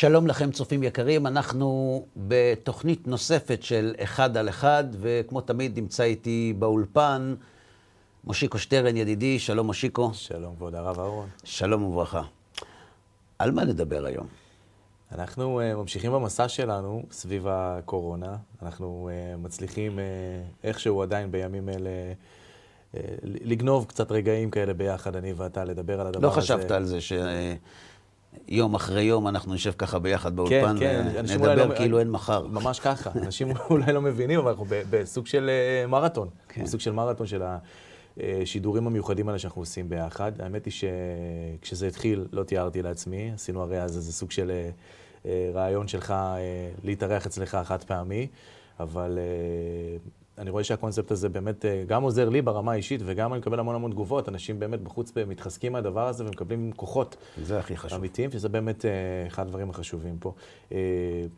שלום לכם, צופים יקרים. אנחנו בתוכנית נוספת של אחד על אחד, וכמו תמיד נמצא איתי באולפן מושיקו שטרן, ידידי. שלום, מושיקו. שלום, כבוד הרב אהרון. שלום וברכה. על מה נדבר היום? אנחנו uh, ממשיכים במסע שלנו סביב הקורונה. אנחנו uh, מצליחים uh, איכשהו עדיין בימים אלה uh, לגנוב קצת רגעים כאלה ביחד, אני ואתה, לדבר על הדבר לא הזה. לא חשבת על זה שיום אחרי יום אנחנו נשב ככה ביחד באולפן כן, כן, ונדבר לא, כאילו אין מחר. ממש ככה. אנשים אולי לא מבינים, אבל אנחנו בסוג של מרתון. כן. בסוג של מרתון של השידורים המיוחדים האלה שאנחנו עושים ביחד. האמת היא שכשזה התחיל לא תיארתי לעצמי. עשינו הרי אז איזה סוג של... אה, רעיון שלך אה, להתארח אצלך חד פעמי, אבל אה, אני רואה שהקונספט הזה באמת גם עוזר לי ברמה האישית, וגם אני מקבל המון המון תגובות. אנשים באמת בחוץ מתחזקים מהדבר הזה ומקבלים כוחות. זה הכי חשוב. אמיתיים, שזה באמת אחד הדברים החשובים פה.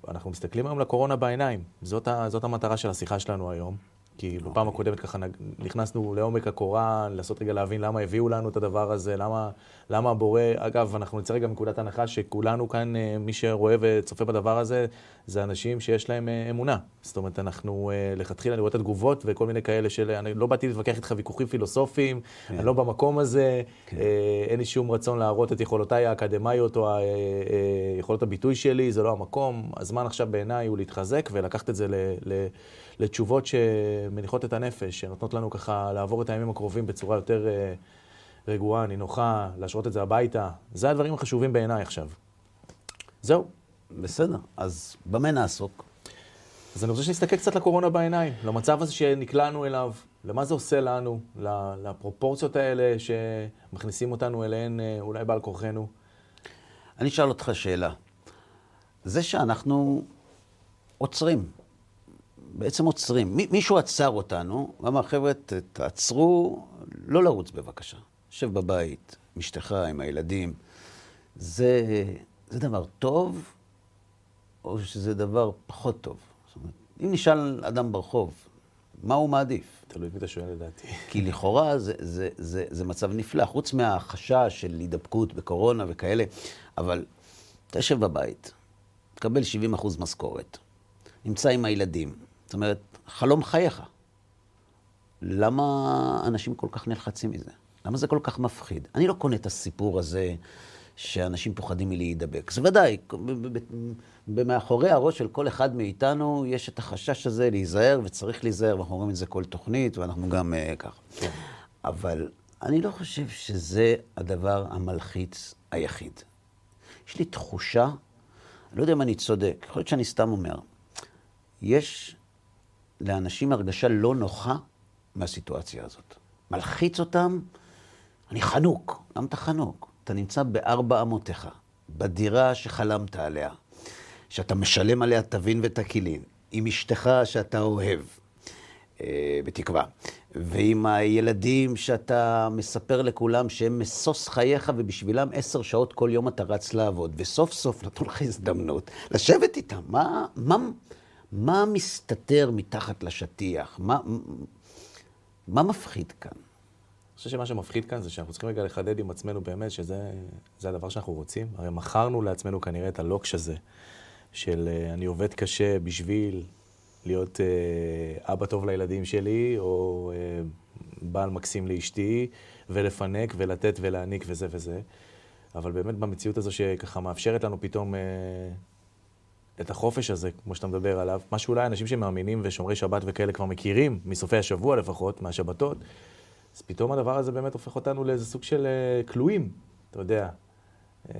אנחנו מסתכלים היום לקורונה בעיניים. זאת, זאת המטרה של השיחה שלנו היום. כי בפעם אוקיי. הקודמת ככה נכנסנו לעומק הקורה, לנסות רגע להבין למה הביאו לנו את הדבר הזה, למה, למה הבורא, אגב, אנחנו נצא רגע מנקודת הנחה שכולנו כאן, אה, מי שרואה וצופה בדבר הזה, זה אנשים שיש להם אה, אמונה. זאת אומרת, אנחנו אה, לכתחילה, אני רואה את התגובות וכל מיני כאלה של, אני לא באתי להתווכח איתך ויכוחים פילוסופיים, כן. אני לא במקום הזה, כן. אין לי שום רצון להראות את יכולותיי האקדמיות או יכולות הביטוי שלי, זה לא המקום. הזמן עכשיו בעיניי הוא להתחזק ולקחת את זה ל... ל לתשובות שמניחות את הנפש, שנותנות לנו ככה לעבור את הימים הקרובים בצורה יותר אה, רגועה, נינוחה, להשרות את זה הביתה. זה הדברים החשובים בעיניי עכשיו. זהו. בסדר, אז במה נעסוק? אז אני רוצה שנסתכל קצת לקורונה בעיניים, למצב הזה שנקלענו אליו, למה זה עושה לנו, לפרופורציות האלה שמכניסים אותנו אליהן אה, אולי בעל כורחנו. אני אשאל אותך שאלה. זה שאנחנו עוצרים, בעצם עוצרים. מישהו עצר אותנו, ואמר, חבר'ה, תעצרו, לא לרוץ בבקשה. יושב בבית, עם אשתך, עם הילדים. זה, זה דבר טוב, או שזה דבר פחות טוב? זאת אומרת, אם נשאל אדם ברחוב, מה הוא מעדיף? תלוי מי אתה שואל לדעתי. כי לכאורה זה, זה, זה, זה מצב נפלא, חוץ מהחשש של הידבקות בקורונה וכאלה, אבל אתה יושב בבית, תקבל 70 אחוז משכורת, נמצא עם הילדים, זאת אומרת, חלום חייך. למה אנשים כל כך נלחצים מזה? למה זה כל כך מפחיד? אני לא קונה את הסיפור הזה שאנשים פוחדים מלהידבק. זה ודאי, מאחורי הראש של כל אחד מאיתנו יש את החשש הזה להיזהר, וצריך להיזהר, ואנחנו אומרים את זה כל תוכנית, ואנחנו גם uh, ככה. כן. אבל אני לא חושב שזה הדבר המלחיץ היחיד. יש לי תחושה, אני לא יודע אם אני צודק, יכול להיות שאני סתם אומר, יש לאנשים הרגשה לא נוחה מהסיטואציה הזאת. מלחיץ אותם, אני חנוק. למה אתה חנוק? אתה נמצא בארבע אמותיך, בדירה שחלמת עליה, שאתה משלם עליה טבין ותקילין, עם אשתך שאתה אוהב, אה, בתקווה, ועם הילדים שאתה מספר לכולם שהם משוש חייך ובשבילם עשר שעות כל יום אתה רץ לעבוד, וסוף סוף נתנו לך הזדמנות לשבת איתם. מה, מה, מה מסתתר מתחת לשטיח? מה, מה מפחיד כאן? אני חושב שמה שמפחיד כאן זה שאנחנו צריכים רגע לחדד עם עצמנו באמת שזה הדבר שאנחנו רוצים. הרי מכרנו לעצמנו כנראה את הלוקש הזה של אה, אני עובד קשה בשביל להיות אה, אבא טוב לילדים שלי, או אה, בעל מקסים לאשתי, ולפנק ולתת ולהעניק וזה וזה. אבל באמת במציאות הזו שככה מאפשרת לנו פתאום את החופש הזה, כמו שאתה מדבר עליו, מה שאולי אנשים שמאמינים ושומרי שבת וכאלה כבר מכירים, מסופי השבוע לפחות, מהשבתות, אז פתאום הדבר הזה באמת הופך אותנו לאיזה סוג של uh, כלואים, אתה יודע. Uh,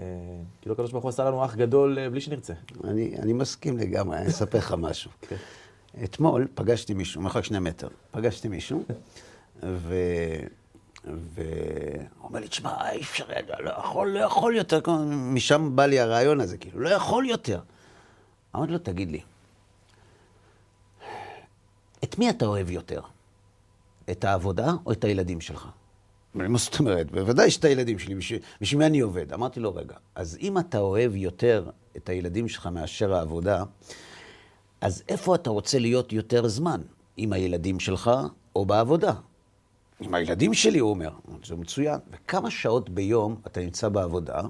כאילו הקדוש ברוך הוא עשה לנו אח גדול uh, בלי שנרצה. אני, אני מסכים לגמרי, אני אספר לך משהו. כן. אתמול פגשתי מישהו, מרחק שני מטר, פגשתי מישהו, ו... והוא אומר לי, תשמע, אי אפשר, לא יכול, לא יכול יותר, משם בא לי הרעיון הזה, כאילו, לא יכול יותר. אמרתי לו, תגיד לי, את מי אתה אוהב יותר? את העבודה או את הילדים שלך? מה זאת אומרת? בוודאי שאת הילדים שלי, בשביל מי אני עובד? אמרתי לו, רגע, אז אם אתה אוהב יותר את הילדים שלך מאשר העבודה, אז איפה אתה רוצה להיות יותר זמן? עם הילדים שלך או בעבודה? עם הילדים שלי, הוא אומר. זה מצוין. וכמה שעות ביום אתה נמצא בעבודה,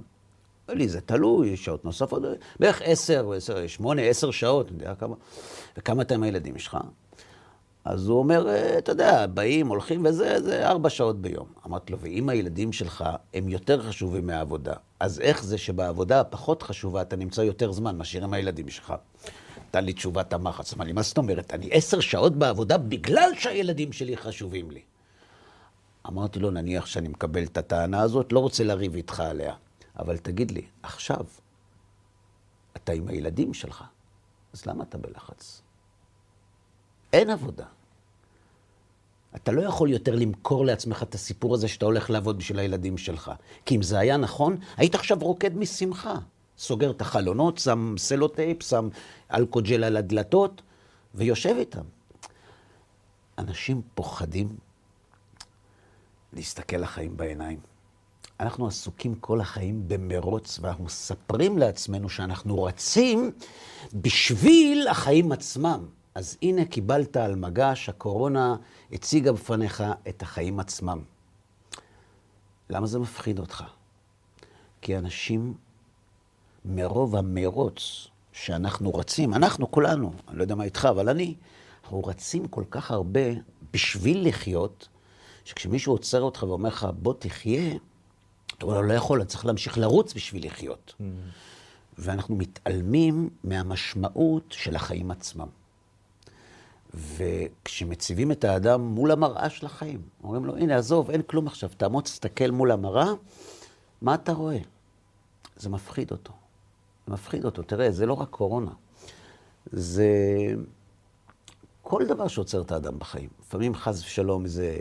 לי זה תלוי, שעות נוספות, בערך עשר, שמונה, עשר שעות, אני יודע כמה, וכמה אתה עם הילדים שלך. אז הוא אומר, אה, אתה יודע, באים, הולכים וזה, זה ארבע שעות ביום. אמרתי לו, ואם הילדים שלך הם יותר חשובים מהעבודה, אז איך זה שבעבודה הפחות חשובה אתה נמצא יותר זמן מאשר עם הילדים שלך? נתן לי תשובת המחץ. אמר לי, מה זאת אומרת? אני עשר שעות בעבודה בגלל שהילדים שלי חשובים לי. אמרתי לו, נניח שאני מקבל את הטענה הזאת, לא רוצה לריב איתך עליה. אבל תגיד לי, עכשיו, אתה עם הילדים שלך, אז למה אתה בלחץ? אין עבודה. אתה לא יכול יותר למכור לעצמך את הסיפור הזה שאתה הולך לעבוד בשביל הילדים שלך. כי אם זה היה נכון, היית עכשיו רוקד משמחה. סוגר את החלונות, שם סלוטייפ, שם אלכוג'ל על הדלתות, ויושב איתם. אנשים פוחדים להסתכל לחיים בעיניים. אנחנו עסוקים כל החיים במרוץ, ואנחנו מספרים לעצמנו שאנחנו רצים בשביל החיים עצמם. אז הנה קיבלת על מגש, הקורונה הציגה בפניך את החיים עצמם. למה זה מפחיד אותך? כי אנשים, מרוב המרוץ שאנחנו רצים, אנחנו כולנו, אני לא יודע מה איתך, אבל אני, אנחנו רצים כל כך הרבה בשביל לחיות, שכשמישהו עוצר אותך ואומר לך, בוא תחיה, אתה אומר, לא יכול, אני צריך להמשיך לרוץ בשביל לחיות. Mm. ואנחנו מתעלמים מהמשמעות של החיים עצמם. וכשמציבים את האדם מול המראה של החיים, אומרים לו, הנה, עזוב, אין כלום עכשיו, תעמוד, תסתכל מול המראה, מה אתה רואה? זה מפחיד אותו. זה מפחיד אותו. תראה, זה לא רק קורונה. זה כל דבר שעוצר את האדם בחיים. לפעמים חס ושלום איזה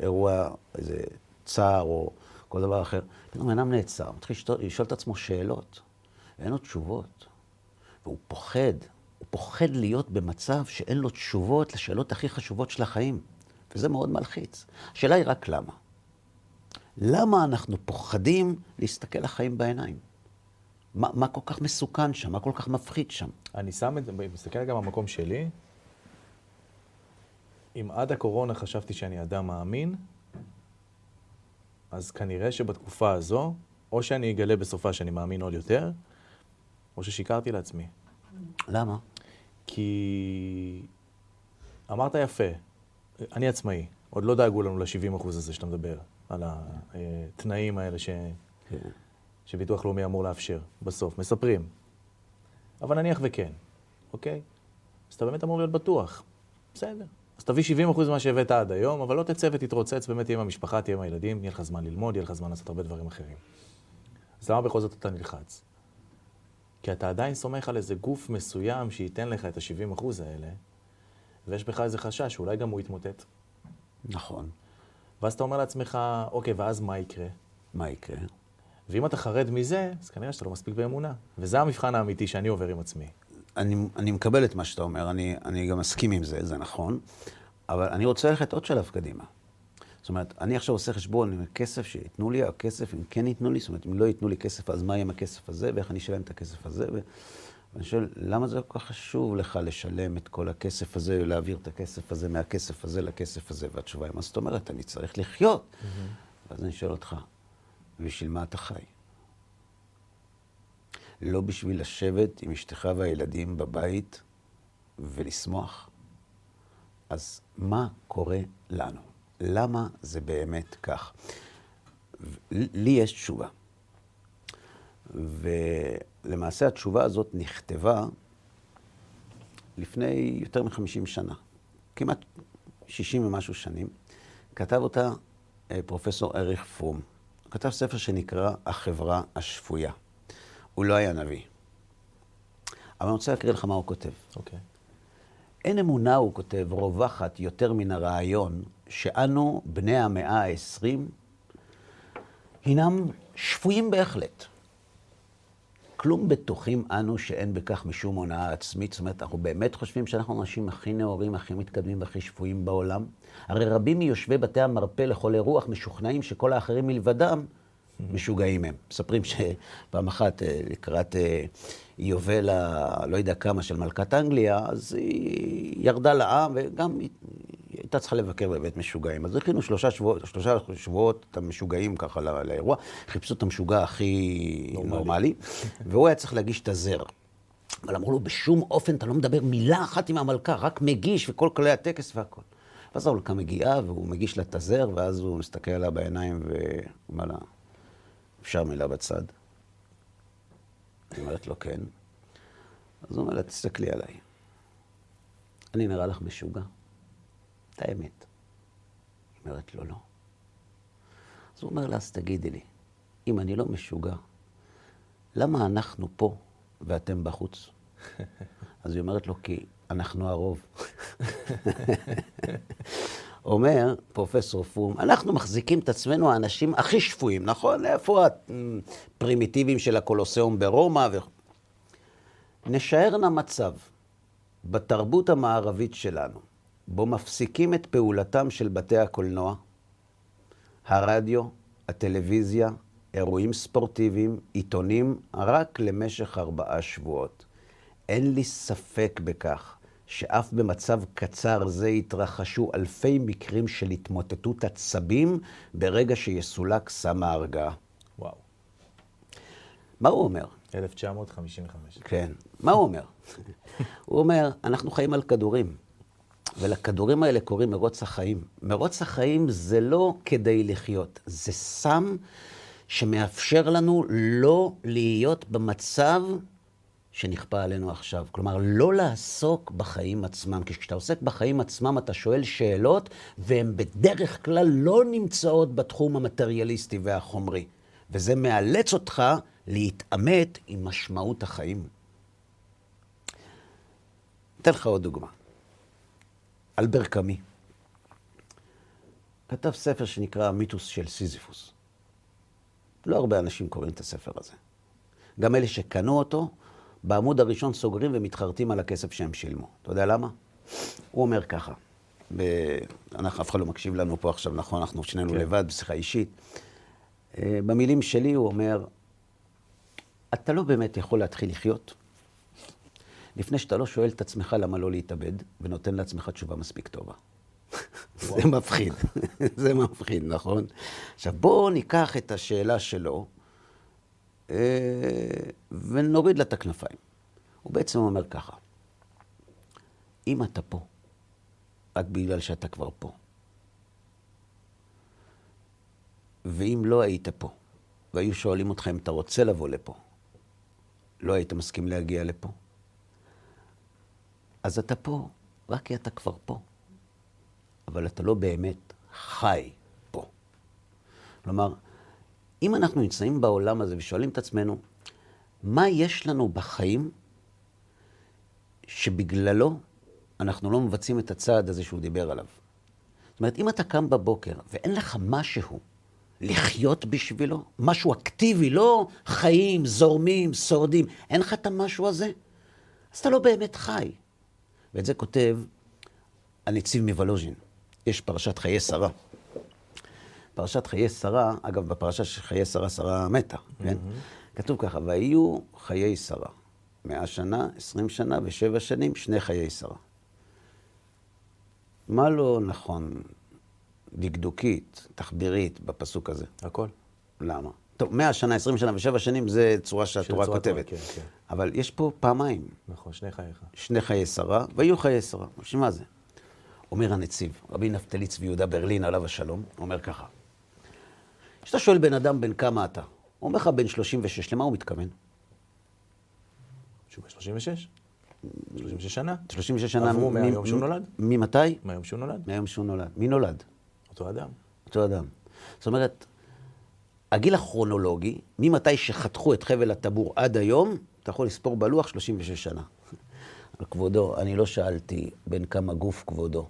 אירוע, איזה צער או כל דבר אחר. פתאום אדם נעצר, מתחיל לשאול את עצמו שאלות, ואין לו תשובות. והוא פוחד, הוא פוחד להיות במצב שאין לו תשובות לשאלות הכי חשובות של החיים. וזה מאוד מלחיץ. השאלה היא רק למה. למה אנחנו פוחדים להסתכל לחיים בעיניים? מה, מה כל כך מסוכן שם? מה כל כך מפחיד שם? אני שם את זה, מסתכל גם במקום שלי. אם עד הקורונה חשבתי שאני אדם מאמין, אז כנראה שבתקופה הזו, או שאני אגלה בסופה שאני מאמין עוד יותר, או ששיקרתי לעצמי. למה? כי אמרת יפה, אני עצמאי, עוד לא דאגו לנו ל-70 אחוז הזה שאתה מדבר, על התנאים האלה ש... כן. שביטוח לאומי אמור לאפשר, בסוף, מספרים. אבל נניח וכן, אוקיי? אז אתה באמת אמור להיות בטוח. בסדר. אז תביא 70% ממה שהבאת עד היום, אבל לא תצא ותתרוצץ, באמת תהיה עם המשפחה, תהיה עם הילדים, יהיה לך זמן ללמוד, יהיה לך זמן לעשות הרבה דברים אחרים. אז למה בכל זאת אתה נלחץ? כי אתה עדיין סומך על איזה גוף מסוים שייתן לך את ה-70% האלה, ויש בך איזה חשש שאולי גם הוא יתמוטט. נכון. ואז אתה אומר לעצמך, אוקיי, ואז מה יקרה? מה יקרה? ואם אתה חרד מזה, אז כנראה שאתה לא מספיק באמונה. וזה המבחן האמיתי שאני עובר עם עצמי. אני, אני מקבל את מה שאתה אומר, אני, אני גם מסכים עם זה, זה נכון, אבל אני רוצה ללכת עוד שלב קדימה. זאת אומרת, אני עכשיו עושה חשבון עם הכסף שייתנו לי, הכסף, אם כן ייתנו לי, זאת אומרת, אם לא ייתנו לי כסף, אז מה יהיה עם הכסף הזה, ואיך אני אשלם את הכסף הזה. ו... ואני שואל, למה זה כל כך חשוב לך לשלם את כל הכסף הזה, להעביר את הכסף הזה מהכסף הזה לכסף הזה? והתשובה היא, מה זאת אומרת? אני צריך לחיות. Mm-hmm. ואז אני שואל אותך, בשביל מה אתה חי? לא בשביל לשבת עם אשתך והילדים בבית ולשמוח. אז מה קורה לנו? למה זה באמת כך? לי יש תשובה. ולמעשה התשובה הזאת נכתבה לפני יותר מ-50 שנה, כמעט 60 ומשהו שנים. כתב אותה אה, פרופסור אריך פרום. הוא כתב ספר שנקרא החברה השפויה. הוא לא היה נביא. אבל אני רוצה להקריא לך מה הוא כותב. אוקיי. Okay. אין אמונה, הוא כותב, רווחת יותר מן הרעיון שאנו, בני המאה ה-20, הינם שפויים בהחלט. כלום בטוחים אנו שאין בכך משום הונאה עצמית. זאת אומרת, אנחנו באמת חושבים שאנחנו האנשים הכי נאורים, הכי מתקדמים והכי שפויים בעולם. הרי רבים מיושבי בתי המרפא לכל אירוח משוכנעים שכל האחרים מלבדם משוגעים הם. מספרים שפעם אחת אה, לקראת אה, יובל ה... לא יודע כמה של מלכת אנגליה, אז היא ירדה לעם וגם היא הייתה צריכה לבקר בבית משוגעים. אז הכינו שלושה שבועות, שלושה שבועות את המשוגעים ככה לא, לאירוע, חיפשו את המשוגע הכי נורמלי, נורמלי והוא היה צריך להגיש את הזר. אבל אמרו לו, בשום אופן אתה לא מדבר מילה אחת עם המלכה, רק מגיש וכל כללי הטקס והכל. ואז המלכה מגיעה, והוא מגיש לה את הזר, ואז הוא מסתכל עליה בעיניים ואומר לה, אפשר מילה בצד? היא אומרת לו, כן. אז הוא אומר לה, תסתכלי עליי. אני נראה לך משוגע? את האמת. היא אומרת לו, לא. אז הוא אומר לה, אז תגידי לי, אם אני לא משוגע, למה אנחנו פה ואתם בחוץ? אז היא אומרת לו, כי אנחנו הרוב. אומר פרופסור פום, אנחנו מחזיקים את עצמנו האנשים הכי שפויים, נכון? איפה הפרימיטיביים של הקולוסיאום ברומא? ו... נשאר נא מצב בתרבות המערבית שלנו, בו מפסיקים את פעולתם של בתי הקולנוע, הרדיו, הטלוויזיה, אירועים ספורטיביים, עיתונים, רק למשך ארבעה שבועות. אין לי ספק בכך שאף במצב קצר זה יתרחשו אלפי מקרים של התמוטטות עצבים ברגע שיסולק סם ההרגעה. וואו. מה הוא אומר? 1955. כן. מה הוא אומר? הוא אומר, אנחנו חיים על כדורים, ולכדורים האלה קוראים מרוץ החיים. מרוץ החיים זה לא כדי לחיות, זה סם שמאפשר לנו לא להיות במצב שנכפה עלינו עכשיו. כלומר, לא לעסוק בחיים עצמם. כי כשאתה עוסק בחיים עצמם, אתה שואל שאלות, והן בדרך כלל לא נמצאות בתחום המטריאליסטי והחומרי. וזה מאלץ אותך להתעמת עם משמעות החיים. אתן לך עוד דוגמה. אלבר קאמי כתב ספר שנקרא המיתוס של סיזיפוס. לא הרבה אנשים קוראים את הספר הזה. גם אלה שקנו אותו, בעמוד הראשון סוגרים ומתחרטים על הכסף שהם שילמו. אתה יודע למה? הוא אומר ככה, ב... אנחנו, אף אחד לא מקשיב לנו פה עכשיו, נכון? אנחנו שנינו כן. לבד בשיחה אישית. אה, במילים שלי הוא אומר, אתה לא באמת יכול להתחיל לחיות לפני שאתה לא שואל את עצמך למה לא להתאבד, ונותן לעצמך תשובה מספיק טובה. זה מפחיד, זה מפחיד, נכון? עכשיו, בואו ניקח את השאלה שלו ונוריד לה את הכנפיים. הוא בעצם אומר ככה, אם אתה פה, רק בגלל שאתה כבר פה, ואם לא היית פה, והיו שואלים אותך אם אתה רוצה לבוא לפה, לא היית מסכים להגיע לפה? אז אתה פה, רק כי אתה כבר פה. אבל אתה לא באמת חי פה. כלומר, אם אנחנו נמצאים בעולם הזה ושואלים את עצמנו, מה יש לנו בחיים שבגללו אנחנו לא מבצעים את הצעד הזה שהוא דיבר עליו? זאת אומרת, אם אתה קם בבוקר ואין לך משהו לחיות בשבילו, משהו אקטיבי, לא חיים, זורמים, שורדים, אין לך את המשהו הזה, אז אתה לא באמת חי. ואת זה כותב הנציב מוולוז'ין. יש פרשת חיי שרה. פרשת חיי שרה, אגב, בפרשה של חיי שרה, שרה מתה, כן? Mm-hmm. כתוב ככה, ויהיו חיי שרה. מאה שנה, עשרים שנה ושבע שנים, שני חיי שרה. מה לא נכון דקדוקית, תחבירית, בפסוק הזה? הכל. למה? טוב, מאה שנה, עשרים שנה ושבע שנים, זה צורה שהתורה כותבת. כן, כן. אבל יש פה פעמיים. נכון, שני חייך. שני חיי שרה, ויהיו חיי שרה. מה זה? אומר הנציב, רבי נפתלי צבי יהודה ברלין, עליו השלום, אומר ככה: כשאתה שואל בן אדם בן כמה אתה, הוא אומר לך בן 36, למה הוא מתכוון? שהוא בן 36? 36 שנה. 36 שנה. עברו מהיום שהוא נולד. ממתי? מהיום שהוא נולד. מהיום שהוא נולד. מי נולד? אותו אדם. אותו אדם. זאת אומרת, הגיל הכרונולוגי, ממתי שחתכו את חבל הטבור עד היום, אתה יכול לספור בלוח 36 שנה. על כבודו, אני לא שאלתי בן כמה גוף כבודו,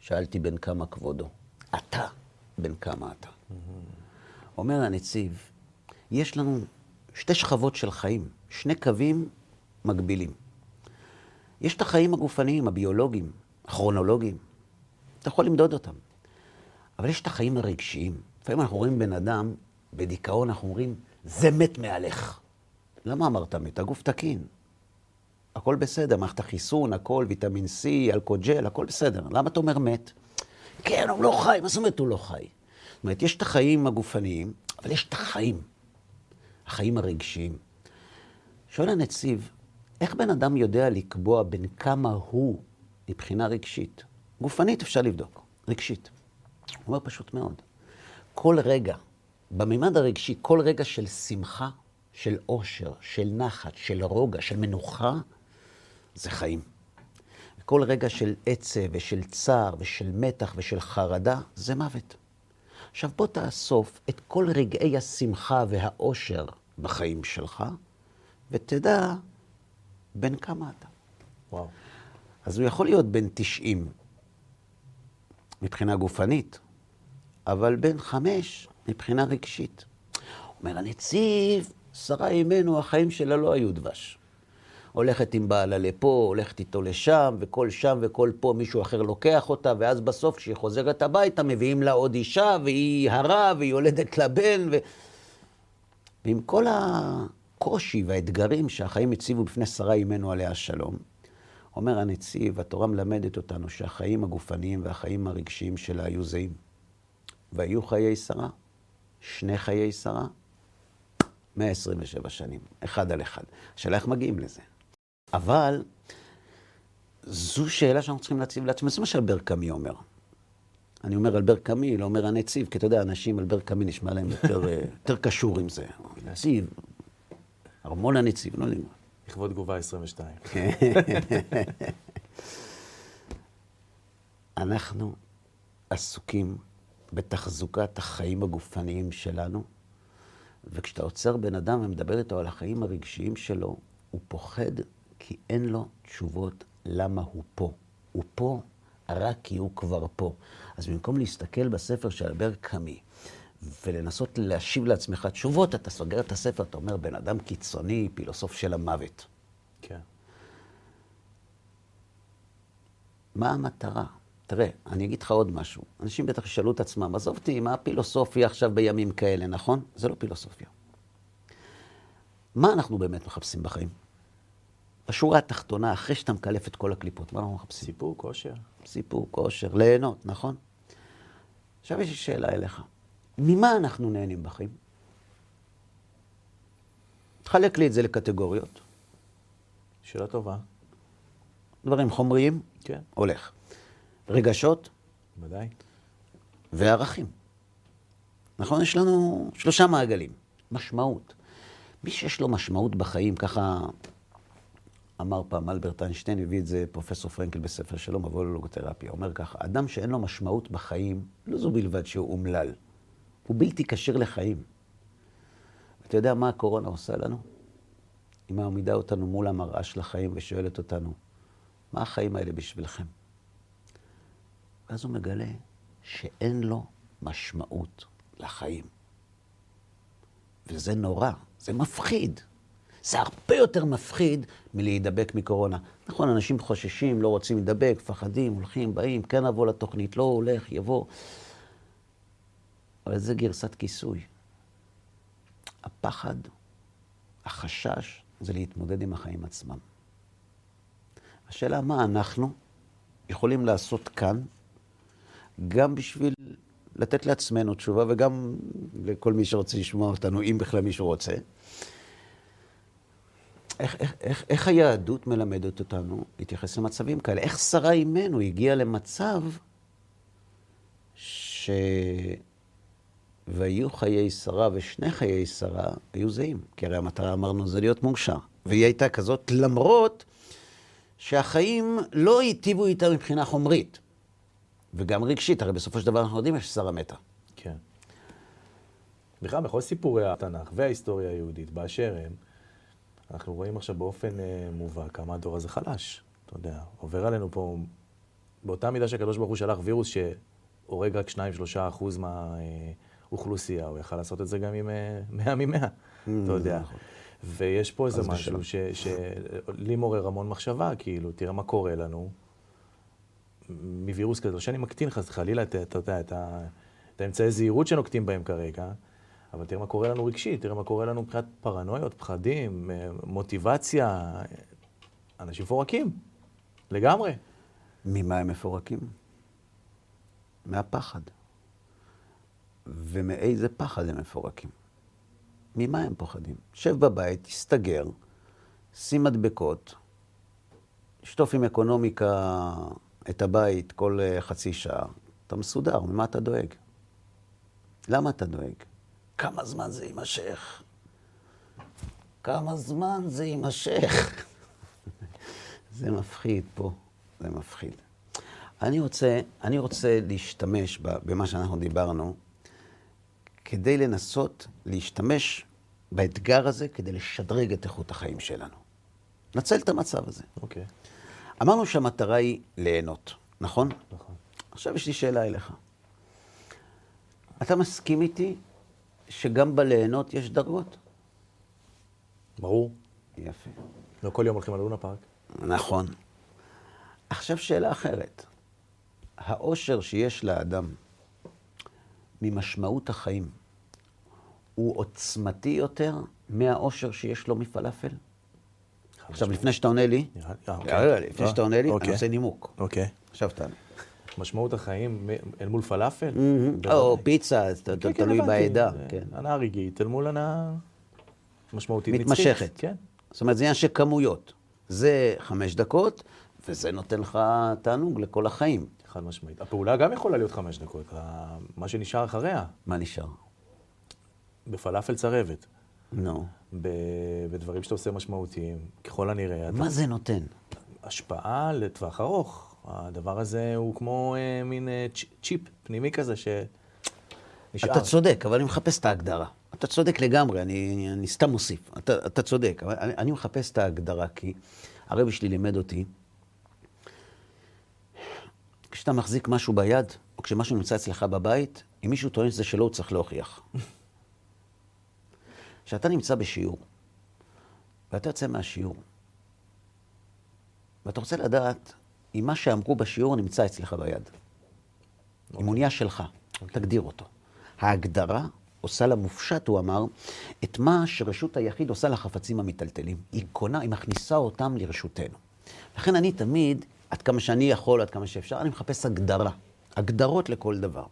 שאלתי בן כמה כבודו. אתה, בן כמה אתה. אומר הנציב, יש לנו שתי שכבות של חיים, שני קווים מקבילים. יש את החיים הגופניים, הביולוגיים, הכרונולוגיים. אתה יכול למדוד אותם. אבל יש את החיים הרגשיים. לפעמים אנחנו רואים בן אדם בדיכאון, אנחנו אומרים, זה מת מהלך. למה אמרת מת? הגוף תקין. הכל בסדר, מערכת החיסון, הכל, ויטמין C, אלכוג'ל, הכל בסדר. למה אתה אומר מת? כן, הוא לא חי, מה זאת אומרת הוא לא חי? אומרת, יש את החיים הגופניים, אבל יש את החיים, החיים הרגשיים. שואל הנציב, איך בן אדם יודע לקבוע בין כמה הוא מבחינה רגשית? גופנית אפשר לבדוק, רגשית. הוא אומר פשוט מאוד. כל רגע, בממד הרגשי, כל רגע של שמחה, של אושר, של נחת, של רוגע, של מנוחה, זה חיים. כל רגע של עצב ושל צער ושל מתח ושל חרדה, זה מוות. עכשיו בוא תאסוף את כל רגעי השמחה והאושר בחיים שלך, ותדע בין כמה אתה. וואו. אז הוא יכול להיות בן 90 מבחינה גופנית, אבל בן חמש מבחינה רגשית. אומר הנציב, שרה אימנו, החיים שלה לא היו דבש. הולכת עם בעלה לפה, הולכת איתו לשם, וכל שם וכל פה מישהו אחר לוקח אותה, ואז בסוף כשהיא חוזרת הביתה מביאים לה עוד אישה, והיא הרה, והיא יולדת לה בן, ו... ועם כל הקושי והאתגרים שהחיים הציבו בפני שרה אימנו עליה השלום, אומר הנציב, התורה מלמדת אותנו שהחיים הגופניים והחיים הרגשיים שלה היו זהים. והיו חיי שרה, שני חיי שרה, 127 שנים, אחד על אחד. השאלה איך מגיעים לזה. אבל זו שאלה שאנחנו צריכים להציב לעצמנו. זה מה שאלבר קאמי אומר. אני אומר אלבר קאמי, לא אומר הנציב, כי אתה יודע, אנשים, אלבר קאמי נשמע להם יותר, אה, יותר קשור עם זה. נציב, ארמון הנציב, לא יודע. לכבוד תגובה 22. אנחנו עסוקים בתחזוקת החיים הגופניים שלנו, וכשאתה עוצר בן אדם ומדבר איתו על החיים הרגשיים שלו, הוא פוחד כי אין לו תשובות למה הוא פה. הוא פה רק כי הוא כבר פה. אז במקום להסתכל בספר של אלבר קאמי ולנסות להשיב לעצמך תשובות, אתה סוגר את הספר, אתה אומר, בן אדם קיצוני, פילוסוף של המוות. כן. מה המטרה? תראה, אני אגיד לך עוד משהו. אנשים בטח ישאלו את עצמם, עזוב אותי, מה הפילוסופיה עכשיו בימים כאלה, נכון? זה לא פילוסופיה. מה אנחנו באמת מחפשים בחיים? בשורה התחתונה, אחרי שאתה מקלף את כל הקליפות, מה אנחנו מחפשים? סיפור, כושר. סיפור, כושר, ליהנות, נכון? עכשיו יש לי שאלה אליך. ממה אנחנו נהנים בחיים? תחלק לי את זה לקטגוריות. שאלה טובה. דברים חומריים, כן. הולך. רגשות ודאי. וערכים. נכון? יש לנו שלושה מעגלים. משמעות. מי שיש לו משמעות בחיים, ככה אמר פעם אלברט איינשטיין, הביא את זה פרופסור פרנקל בספר שלו, מבוא ללוגותרפיה. אומר ככה, אדם שאין לו משמעות בחיים, לא זו בלבד שהוא אומלל, הוא בלתי כשיר לחיים. אתה יודע מה הקורונה עושה לנו? היא מעמידה אותנו מול המראה של החיים ושואלת אותנו, מה החיים האלה בשבילכם? ואז הוא מגלה שאין לו משמעות לחיים. וזה נורא, זה מפחיד. זה הרבה יותר מפחיד מלהידבק מקורונה. נכון, אנשים חוששים, לא רוצים להידבק, מפחדים, הולכים, באים, כן לבוא לתוכנית, לא הולך, יבוא. אבל זה גרסת כיסוי. הפחד, החשש, זה להתמודד עם החיים עצמם. השאלה מה אנחנו יכולים לעשות כאן, גם בשביל לתת לעצמנו תשובה, וגם לכל מי שרוצה לשמוע אותנו, אם בכלל מישהו רוצה. איך, איך, איך, איך היהדות מלמדת אותנו להתייחס למצבים כאלה? איך שרה אימנו הגיעה למצב ש... והיו חיי שרה ושני חיי שרה היו זהים. כי הרי המטרה, אמרנו, זה להיות מאושר. והיא הייתה כזאת למרות שהחיים לא היטיבו איתה מבחינה חומרית. וגם רגשית, הרי בסופו של דבר אנחנו יודעים ששרה מתה. כן. בכלל, בכל סיפורי התנ"ך וההיסטוריה היהודית באשר הם, אנחנו רואים עכשיו באופן אה, מובהק כמה הדור הזה חלש. אתה יודע, עובר עלינו פה, באותה מידה שהקדוש ברוך הוא שלח וירוס שהורג רק 2-3 אחוז מהאוכלוסייה, הוא יכל לעשות את זה גם עם 100 מ-100, אתה יודע. נכון. ויש פה איזה משהו. שלי מעורר המון מחשבה, כאילו, תראה מה קורה לנו מווירוס כזה. לא שאני מקטין חס וחלילה, את- את ה- את האמצעי זהירות שנוקטים בהם כרגע, אבל תראה מה קורה לנו רגשית, תראה מה קורה לנו מבחינת פרנויות, פחדים, אה, מוטיבציה. אנשים מפורקים, לגמרי. ממה הם מפורקים? מהפחד. ומאיזה פחד הם מפורקים? ממה הם פוחדים? שב בבית, תסתגר, שים מדבקות, שטוף עם אקונומיקה את הבית כל אה, חצי שעה. אתה מסודר, ממה אתה דואג? למה אתה דואג? כמה זמן זה יימשך? כמה זמן זה יימשך? זה מפחיד פה, זה מפחיד. אני רוצה, אני רוצה להשתמש במה שאנחנו דיברנו, כדי לנסות להשתמש באתגר הזה כדי לשדרג את איכות החיים שלנו. נצל את המצב הזה. אוקיי. Okay. אמרנו שהמטרה היא ליהנות, נכון? נכון. עכשיו יש לי שאלה אליך. אתה מסכים איתי שגם בליהנות יש דרגות? ברור. יפה. לא כל יום הולכים על לונה פארק. נכון. עכשיו שאלה אחרת. האושר שיש לאדם ממשמעות החיים הוא עוצמתי יותר מהאושר שיש לו מפלאפל? עכשיו, לפני שאתה עונה לי, לפני שאתה עונה לי, אני אוקיי. עושה נימוק. אוקיי. עכשיו תענה. משמעות החיים אל מול פלאפל? או פיצה, כן, כן, תלוי. בעדה. כן. הנאה רגעית אל מול הנאה משמעותית נצחית. מתמשכת. כן. זאת אומרת, זה עניין של כמויות. זה חמש דקות, וזה נותן לך תענוג לכל החיים. חד משמעית. הפעולה גם יכולה להיות חמש דקות, מה שנשאר אחריה, מה נשאר? בפלאפל צרבת, נו. בדברים שאתה עושה משמעותיים, ככל הנראה, מה זה נותן? השפעה לטווח ארוך. הדבר הזה הוא כמו אה, מין אה, צ'יפ פנימי כזה שנשאר. אתה צודק, אבל אני מחפש את ההגדרה. אתה צודק לגמרי, אני, אני סתם מוסיף. אתה, אתה צודק, אבל אני, אני מחפש את ההגדרה, כי הרבי שלי לימד אותי, כשאתה מחזיק משהו ביד, או כשמשהו נמצא אצלך בבית, אם מישהו טוען שזה שלו, הוא צריך להוכיח. כשאתה נמצא בשיעור, ואתה יוצא מהשיעור, ואתה רוצה לדעת אם מה שאמרו בשיעור נמצא אצלך ביד. אם הוא נהיה שלך, תגדיר אותו. ההגדרה עושה למופשט, הוא אמר, את מה שרשות היחיד עושה לחפצים המיטלטלים. היא קונה, היא מכניסה אותם לרשותנו. לכן אני תמיד, עד כמה שאני יכול, עד כמה שאפשר, אני מחפש הגדרה. הגדרות לכל דבר.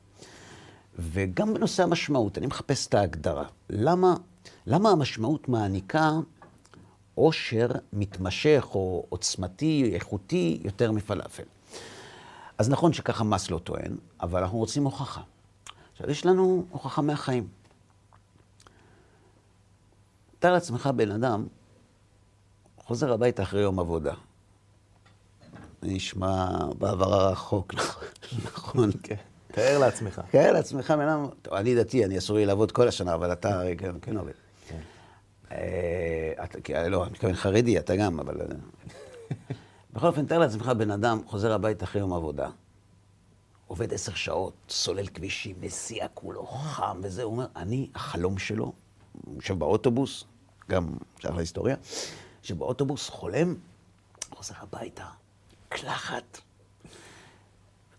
וגם בנושא המשמעות, אני מחפש את ההגדרה. למה, למה המשמעות מעניקה עושר מתמשך או עוצמתי, איכותי, יותר מפלאפל? אז נכון שככה מאסלו טוען, אבל אנחנו רוצים הוכחה. עכשיו, יש לנו הוכחה מהחיים. תאר לעצמך בן אדם חוזר הביתה אחרי יום עבודה. נשמע בעבר הרחוק, נכון? כן. תאר לעצמך. תאר לעצמך בן אדם, אני דתי, אני אסור לי לעבוד כל השנה, אבל אתה כן, כן עובד. אה, אתה- כי- לא, אני מתכוון חרדי, אתה גם, אבל... אה. בכל אופן, תאר לעצמך בן אדם חוזר הביתה אחרי יום עבודה, עובד עשר שעות, סולל כבישים, נסיע כולו חם וזה, הוא אומר, אני, החלום שלו, הוא יושב באוטובוס, גם שייך להיסטוריה, שבאוטובוס חולם, חוזר הביתה, קלחת,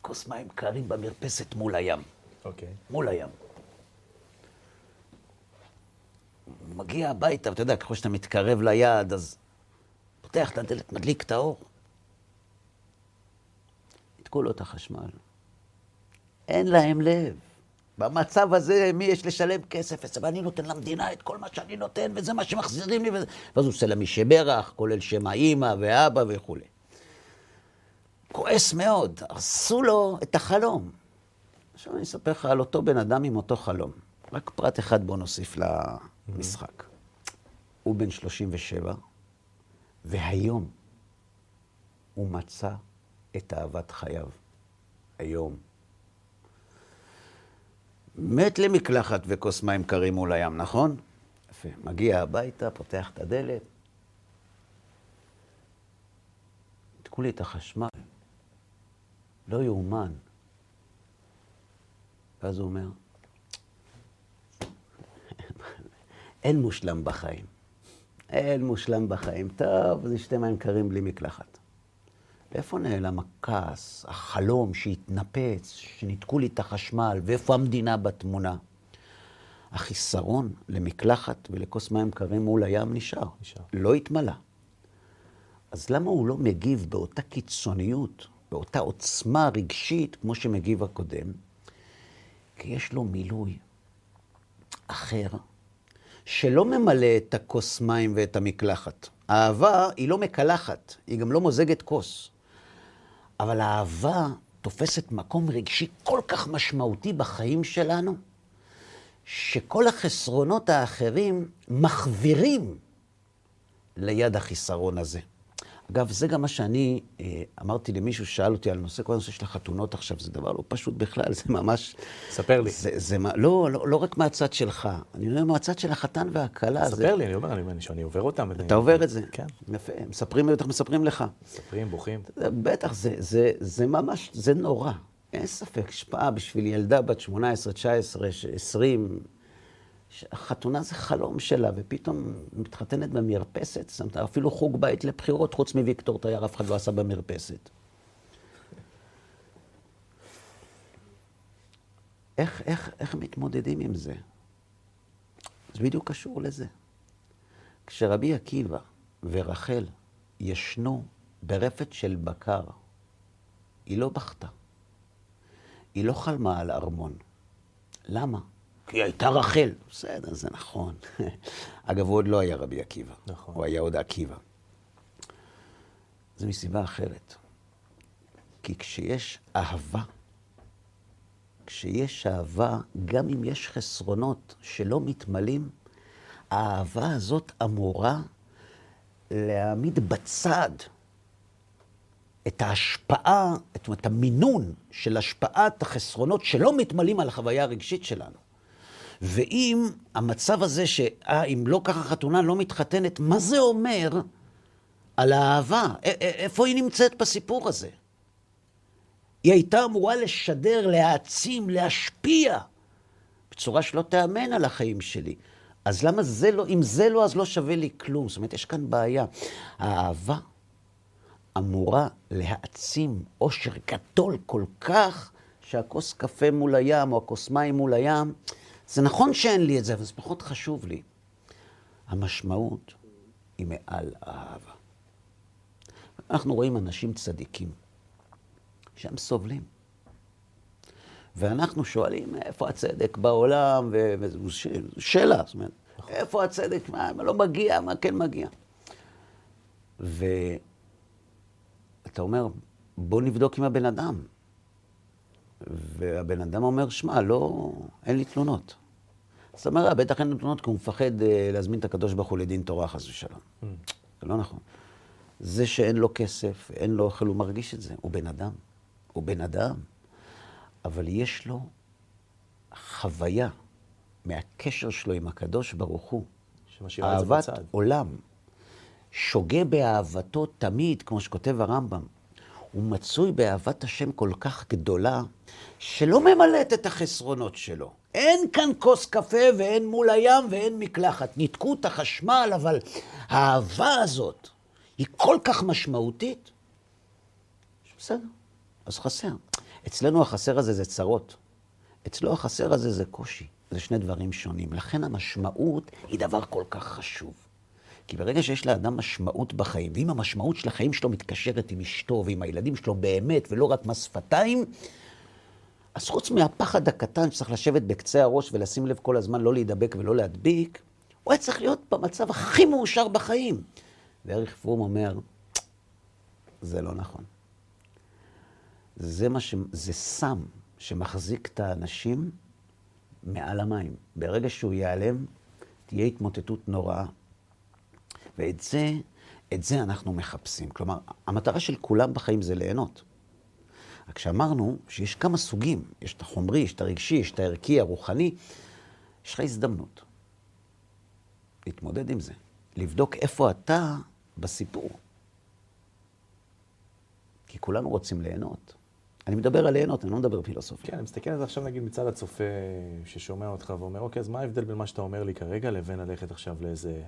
כוס מים קרים במרפסת מול הים. אוקיי. מול הים. הוא מגיע הביתה, ואתה יודע, ככל שאתה מתקרב ליעד, אז פותח את הדלת, מדליק את האור. ניתקו לו את החשמל. אין להם לב. במצב הזה, מי יש לשלם כסף? ואני נותן למדינה את כל מה שאני נותן, וזה מה שמחזירים לי. וזה... ואז הוא עושה לה משברך, כולל שם האימא ואבא וכולי. כועס מאוד, הרסו לו את החלום. עכשיו אני אספר לך על אותו בן אדם עם אותו חלום. רק פרט אחד בוא נוסיף למשחק. הוא בן 37, והיום הוא מצא את אהבת חייו. היום. מת למקלחת וכוס מים קרים מול הים, נכון? יפה. מגיע הביתה, פותח את הדלת. ניתקו לי את החשמל. לא יאומן. ואז הוא אומר, אין מושלם בחיים. אין מושלם בחיים. טוב, אז נשתה מים קרים בלי מקלחת. איפה נעלם הכעס, החלום שהתנפץ, שניתקו לי את החשמל, ואיפה המדינה בתמונה? החיסרון למקלחת ולכוס מים קרים מול הים נשאר. נשאר. לא התמלא. אז למה הוא לא מגיב באותה קיצוניות, באותה עוצמה רגשית, כמו שמגיב הקודם? כי יש לו מילוי אחר, שלא ממלא את הכוס מים ואת המקלחת. האהבה היא לא מקלחת, היא גם לא מוזגת כוס. אבל האהבה תופסת מקום רגשי כל כך משמעותי בחיים שלנו, שכל החסרונות האחרים מחווירים ליד החיסרון הזה. אגב, זה גם מה שאני אה, אמרתי למישהו ששאל אותי על נושא, כל הנושא של החתונות עכשיו, זה דבר לא פשוט בכלל, זה ממש... ספר לי. זה, זה, לא, לא, לא רק מהצד שלך, אני אומר מהצד של החתן והכלה. ספר זה... לי, אני אומר, אני, שאני עובר אותם. אתה עובר את זה? כן. יפה, מספרים, בטח מספרים לך. מספרים, בוכים. זה, בטח, זה, זה, זה ממש, זה נורא. אין ספק, השפעה בשביל ילדה בת 18, 19, 20, חתונה זה חלום שלה, ופתאום מתחתנת במרפסת, שמת אפילו חוג בית לבחירות, חוץ מוויקטור תייר, אף אחד לא עשה במרפסת. איך, איך, איך מתמודדים עם זה? זה בדיוק קשור לזה. כשרבי עקיבא ורחל ישנו ברפת של בקר, היא לא בכתה. היא לא חלמה על ארמון. למה? כי הייתה רחל. בסדר, זה נכון. אגב, הוא עוד לא היה רבי עקיבא. נכון. הוא היה עוד עקיבא. זה מסיבה אחרת. כי כשיש אהבה, כשיש אהבה, גם אם יש חסרונות שלא מתמלאים, האהבה הזאת אמורה להעמיד בצד את ההשפעה, זאת אומרת, המינון של השפעת החסרונות שלא מתמלאים על החוויה הרגשית שלנו. ואם המצב הזה שאם לא ככה חתונה לא מתחתנת, מה זה אומר על האהבה? איפה היא נמצאת בסיפור הזה? היא הייתה אמורה לשדר, להעצים, להשפיע, בצורה שלא תאמן על החיים שלי. אז למה זה לא, אם זה לא, אז לא שווה לי כלום. זאת אומרת, יש כאן בעיה. האהבה אמורה להעצים עושר גדול כל כך, שהכוס קפה מול הים, או הכוס מים מול הים, זה נכון שאין לי את זה, אבל זה פחות חשוב לי. המשמעות היא מעל האהבה. אנחנו רואים אנשים צדיקים שהם סובלים. ואנחנו שואלים, איפה הצדק בעולם? וזו שאלה, זאת אומרת, איפה הצדק? מה, מה לא מגיע, מה כן מגיע? ואתה אומר, בוא נבדוק עם הבן אדם. והבן אדם אומר, שמע, לא, אין לי תלונות. זאת אומרת, בטח אין לו תלונות כי הוא מפחד אה, להזמין את הקדוש ברוך הוא לדין תורה, חס ושלום. Mm. זה לא נכון. זה שאין לו כסף, אין לו אוכל, הוא מרגיש את זה. הוא בן אדם. הוא בן אדם. אבל יש לו חוויה מהקשר שלו עם הקדוש ברוך הוא. אהבת עולם. שוגה באהבתו תמיד, כמו שכותב הרמב"ם. הוא מצוי באהבת השם כל כך גדולה, שלא ממלאת את החסרונות שלו. אין כאן כוס קפה ואין מול הים ואין מקלחת. ניתקו את החשמל, אבל האהבה הזאת היא כל כך משמעותית, בסדר, אז חסר. אצלנו החסר הזה זה צרות. אצלו החסר הזה זה קושי. זה שני דברים שונים. לכן המשמעות היא דבר כל כך חשוב. כי ברגע שיש לאדם משמעות בחיים, ואם המשמעות של החיים שלו מתקשרת עם אשתו ועם הילדים שלו באמת, ולא רק מס שפתיים, אז חוץ מהפחד הקטן שצריך לשבת בקצה הראש ולשים לב כל הזמן לא להידבק ולא להדביק, הוא היה צריך להיות במצב הכי מאושר בחיים. ואריך פרום אומר, זה לא נכון. זה, מה ש... זה סם שמחזיק את האנשים מעל המים. ברגע שהוא ייעלם, תהיה התמוטטות נוראה. ואת זה, את זה אנחנו מחפשים. כלומר, המטרה של כולם בחיים זה ליהנות. רק שאמרנו שיש כמה סוגים, יש את החומרי, יש את הרגשי, יש את הערכי, הרוחני. יש לך הזדמנות להתמודד עם זה, לבדוק איפה אתה בסיפור. כי כולנו רוצים ליהנות. אני מדבר על ליהנות, אני לא מדבר פילוסופיה. כן, אני מסתכל על זה עכשיו נגיד מצד הצופה ששומע אותך ואומר, אוקיי, אז מה ההבדל בין מה שאתה אומר לי כרגע לבין ללכת עכשיו לאיזה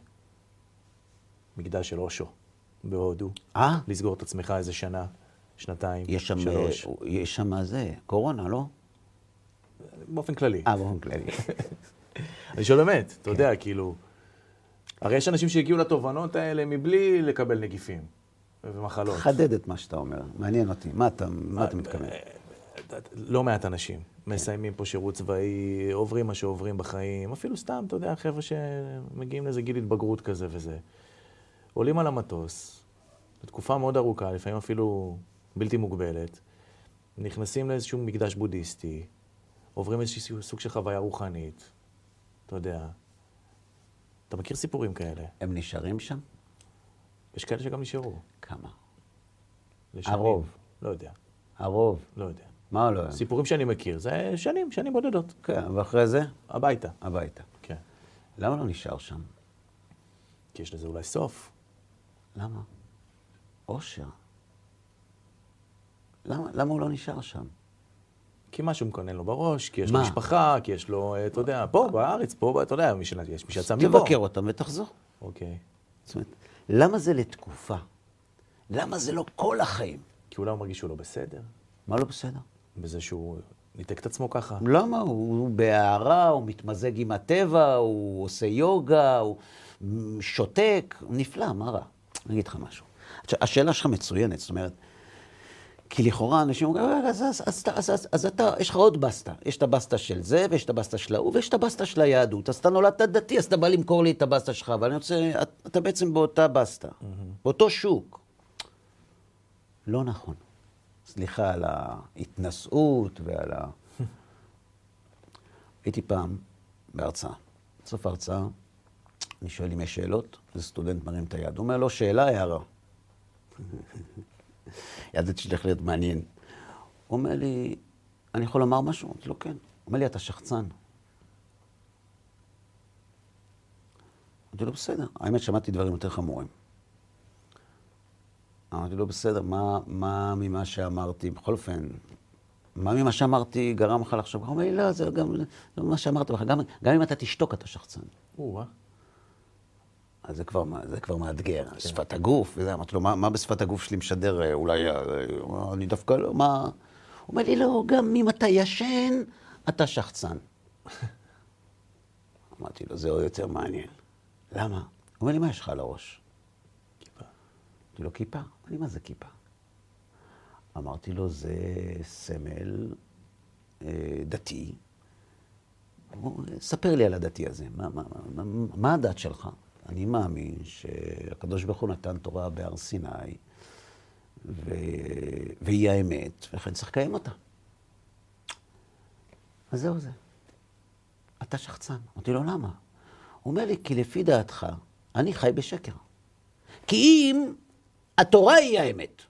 מקדש של אושו בהודו? אה? לסגור את עצמך איזה שנה, שנתיים, יש שם, שלוש. יש שם זה, קורונה, לא? באופן כללי. אה, באופן כללי. אני שואל באמת, אתה יודע, כאילו... הרי יש אנשים שהגיעו לתובנות האלה מבלי לקבל נגיפים. ומחלות. חדד את מה שאתה אומר, מעניין אותי. מה אתה, מה אתה מתכוון? אה, לא מעט אנשים מסיימים פה שירות צבאי, עוברים מה שעוברים בחיים, אפילו סתם, אתה יודע, חבר'ה שמגיעים לאיזה גיל התבגרות כזה וזה. עולים על המטוס, לתקופה מאוד ארוכה, לפעמים אפילו בלתי מוגבלת, נכנסים לאיזשהו מקדש בודהיסטי, עוברים איזשהו סוג של חוויה רוחנית, אתה יודע. אתה מכיר סיפורים כאלה? הם נשארים שם? יש כאלה שגם נשארו. כמה? לשנים. הרוב. לא יודע, הרוב. לא יודע. מה לא? סיפורים שאני מכיר, זה שנים, שנים בודדות. כן, ואחרי זה? הביתה. הביתה. כן. למה לא נשאר שם? כי יש לזה אולי סוף. למה? אושר. למה, למה הוא לא נשאר שם? כי משהו מקנן לו בראש, כי יש מה? לו משפחה, כי יש לו, אה, אתה יודע, פה בארץ, פה, אתה יודע, יש מי שיצא מפה. תבקר אותם ותחזור. אוקיי. זאת אומרת, למה זה לתקופה? למה זה לא כל החיים? כי אולי הוא מרגיש שהוא לא בסדר, מה לא בסדר? בזה שהוא ניתק את עצמו ככה. למה? הוא בהערה, הוא מתמזג עם הטבע, הוא עושה יוגה, הוא שותק, נפלא, מה רע? אני אגיד לך משהו. השאלה שלך מצוינת, זאת אומרת, כי לכאורה אנשים אומרים, "רגע, אז, אז, אז, אז, אז, אז אתה, יש לך עוד בסטה. יש את הבסטה של זה, ויש את הבסטה של ההוא, ויש את הבסטה של היהדות. אז אתה נולדת דתי, אז אתה בא למכור לי את הבסטה שלך, אבל אני רוצה, אתה, אתה בעצם באותה בסטה, באותו שוק. לא נכון. סליחה על ההתנשאות ועל ה... הייתי פעם בהרצאה. בסוף ההרצאה, אני שואל אם יש שאלות, איזה סטודנט מרים את היד. הוא אומר, לא שאלה, הערה. ידעתי שהולך להיות מעניין. הוא אומר לי, אני יכול לומר משהו? אמרתי לו, כן. הוא אומר לי, אתה שחצן. אמרתי לו, בסדר. האמת, שמעתי דברים יותר חמורים. אמרתי לו, בסדר, מה, מה ממה שאמרתי, בכל אופן, מה ממה שאמרתי גרם לך לחשוב? הוא אומר לי, לא, זה גם מה שאמרתי לך, גם, גם אם אתה תשתוק, אתה שחצן. או-אה. אז זה כבר, זה כבר מאתגר, שפת הגוף, וזה, אמרתי לו, מה, מה בשפת הגוף שלי משדר, אה, אולי, אה, אומר, אני דווקא לא, מה... הוא אומר לי, לא, גם אם אתה ישן, אתה שחצן. אמרתי לו, זה עוד יותר מעניין. למה? הוא אומר לי, מה יש לך על הראש? כיפה. אמרתי לו, כיפה? אמר לי, מה זה כיפה? אמרתי לו, זה סמל אה, דתי. הוא, ספר לי על הדתי הזה, מה, מה, מה, מה, מה הדת שלך? אני מאמין שהקדוש ברוך הוא נתן תורה בהר סיני, ו... והיא האמת, ולכן צריך לקיים אותה. אז זהו זה. אתה שחצן. אמרתי לו, למה? הוא אומר לי, כי לפי דעתך, אני חי בשקר. כי אם התורה היא האמת,